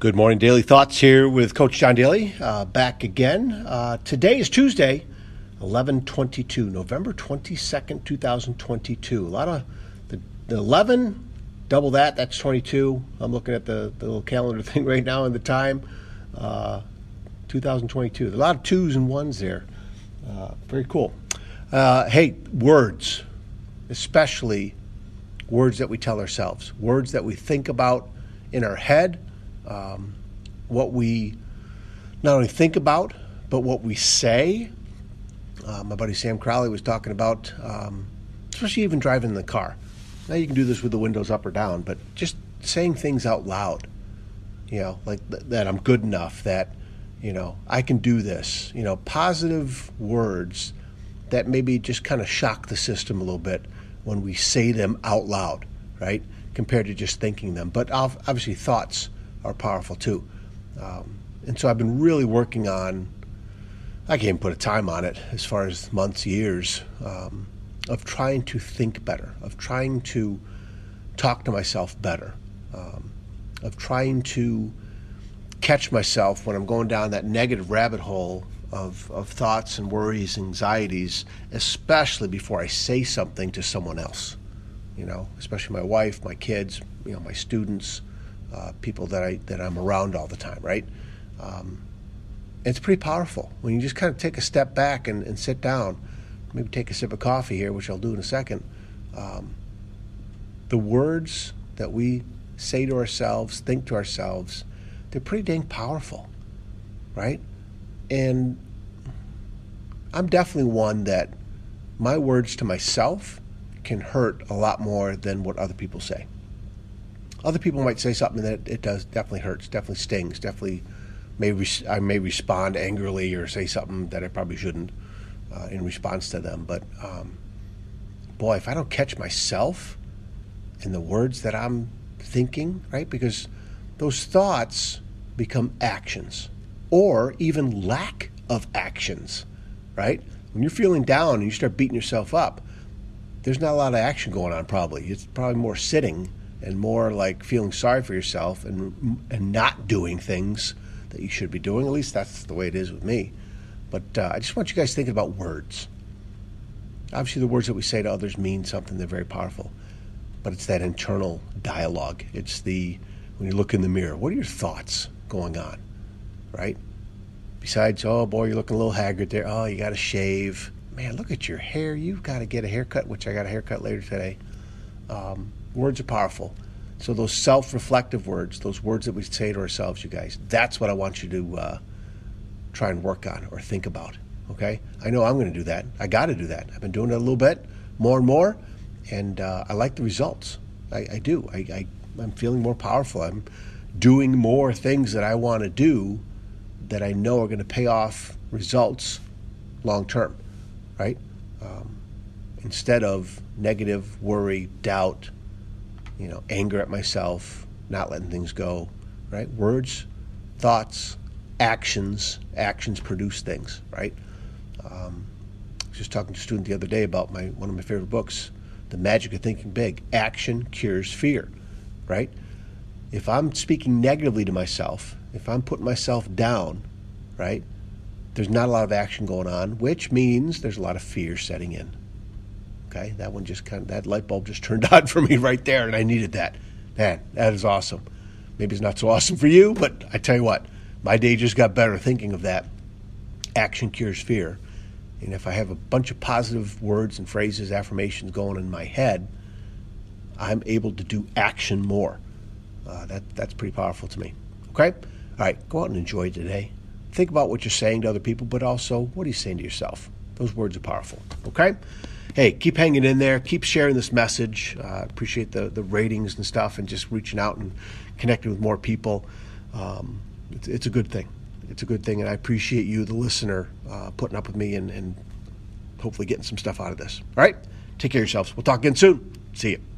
Good morning, Daily Thoughts here with Coach John Daly, uh, back again. Uh, today is Tuesday, 1122, November 22nd, 2022. A lot of the, the 11, double that, that's 22. I'm looking at the, the little calendar thing right now and the time, uh, 2022. A lot of twos and ones there. Uh, very cool. Uh, hey, words, especially words that we tell ourselves, words that we think about in our head um, what we not only think about, but what we say. Uh, my buddy Sam Crowley was talking about, um, especially even driving in the car. Now you can do this with the windows up or down, but just saying things out loud, you know, like th- that I'm good enough, that, you know, I can do this, you know, positive words that maybe just kind of shock the system a little bit when we say them out loud, right? Compared to just thinking them. But obviously, thoughts are powerful too. Um, and so I've been really working on, I can't even put a time on it as far as months, years, um, of trying to think better, of trying to talk to myself better, um, of trying to catch myself when I'm going down that negative rabbit hole of, of thoughts and worries, anxieties, especially before I say something to someone else. You know, especially my wife, my kids, you know, my students, uh, people that I that I'm around all the time, right? Um, it's pretty powerful when you just kind of take a step back and, and, sit down, maybe take a sip of coffee here, which I'll do in a second. Um, the words that we say to ourselves, think to ourselves, they're pretty dang powerful, right? And I'm definitely one that my words to myself can hurt a lot more than what other people say. Other people might say something that it does definitely hurts, definitely stings, definitely may res- I may respond angrily or say something that I probably shouldn't uh, in response to them. But um, boy, if I don't catch myself in the words that I'm thinking, right? Because those thoughts become actions or even lack of actions, right? When you're feeling down and you start beating yourself up, there's not a lot of action going on probably. It's probably more sitting and more like feeling sorry for yourself and and not doing things that you should be doing. At least that's the way it is with me. But uh, I just want you guys thinking about words. Obviously, the words that we say to others mean something. They're very powerful. But it's that internal dialogue. It's the when you look in the mirror. What are your thoughts going on, right? Besides, oh boy, you're looking a little haggard there. Oh, you got to shave. Man, look at your hair. You've got to get a haircut, which I got a haircut later today. Um, Words are powerful. So those self-reflective words, those words that we say to ourselves, you guys, that's what I want you to uh, try and work on or think about. Okay, I know I'm going to do that. I got to do that. I've been doing it a little bit, more and more, and uh, I like the results. I, I do. I, I, I'm feeling more powerful. I'm doing more things that I want to do that I know are going to pay off results long term, right? Um, instead of negative worry, doubt, you know, anger at myself, not letting things go, right? Words, thoughts, actions. Actions produce things, right? Um, I was just talking to a student the other day about my one of my favorite books, The Magic of Thinking Big. Action cures fear, right? If I'm speaking negatively to myself, if I'm putting myself down, right? There's not a lot of action going on, which means there's a lot of fear setting in. Okay, that one just kind of, that light bulb just turned on for me right there, and I needed that. Man, that is awesome. Maybe it's not so awesome for you, but I tell you what, my day just got better thinking of that. Action cures fear. And if I have a bunch of positive words and phrases, affirmations going in my head, I'm able to do action more. Uh, that, that's pretty powerful to me. Okay? All right, go out and enjoy today. Think about what you're saying to other people, but also what are you saying to yourself? Those words are powerful. Okay? hey, keep hanging in there. Keep sharing this message. Uh, appreciate the, the ratings and stuff and just reaching out and connecting with more people. Um, it's, it's, a good thing. It's a good thing. And I appreciate you, the listener, uh, putting up with me and, and hopefully getting some stuff out of this. All right? Take care of yourselves. We'll talk again soon. See you.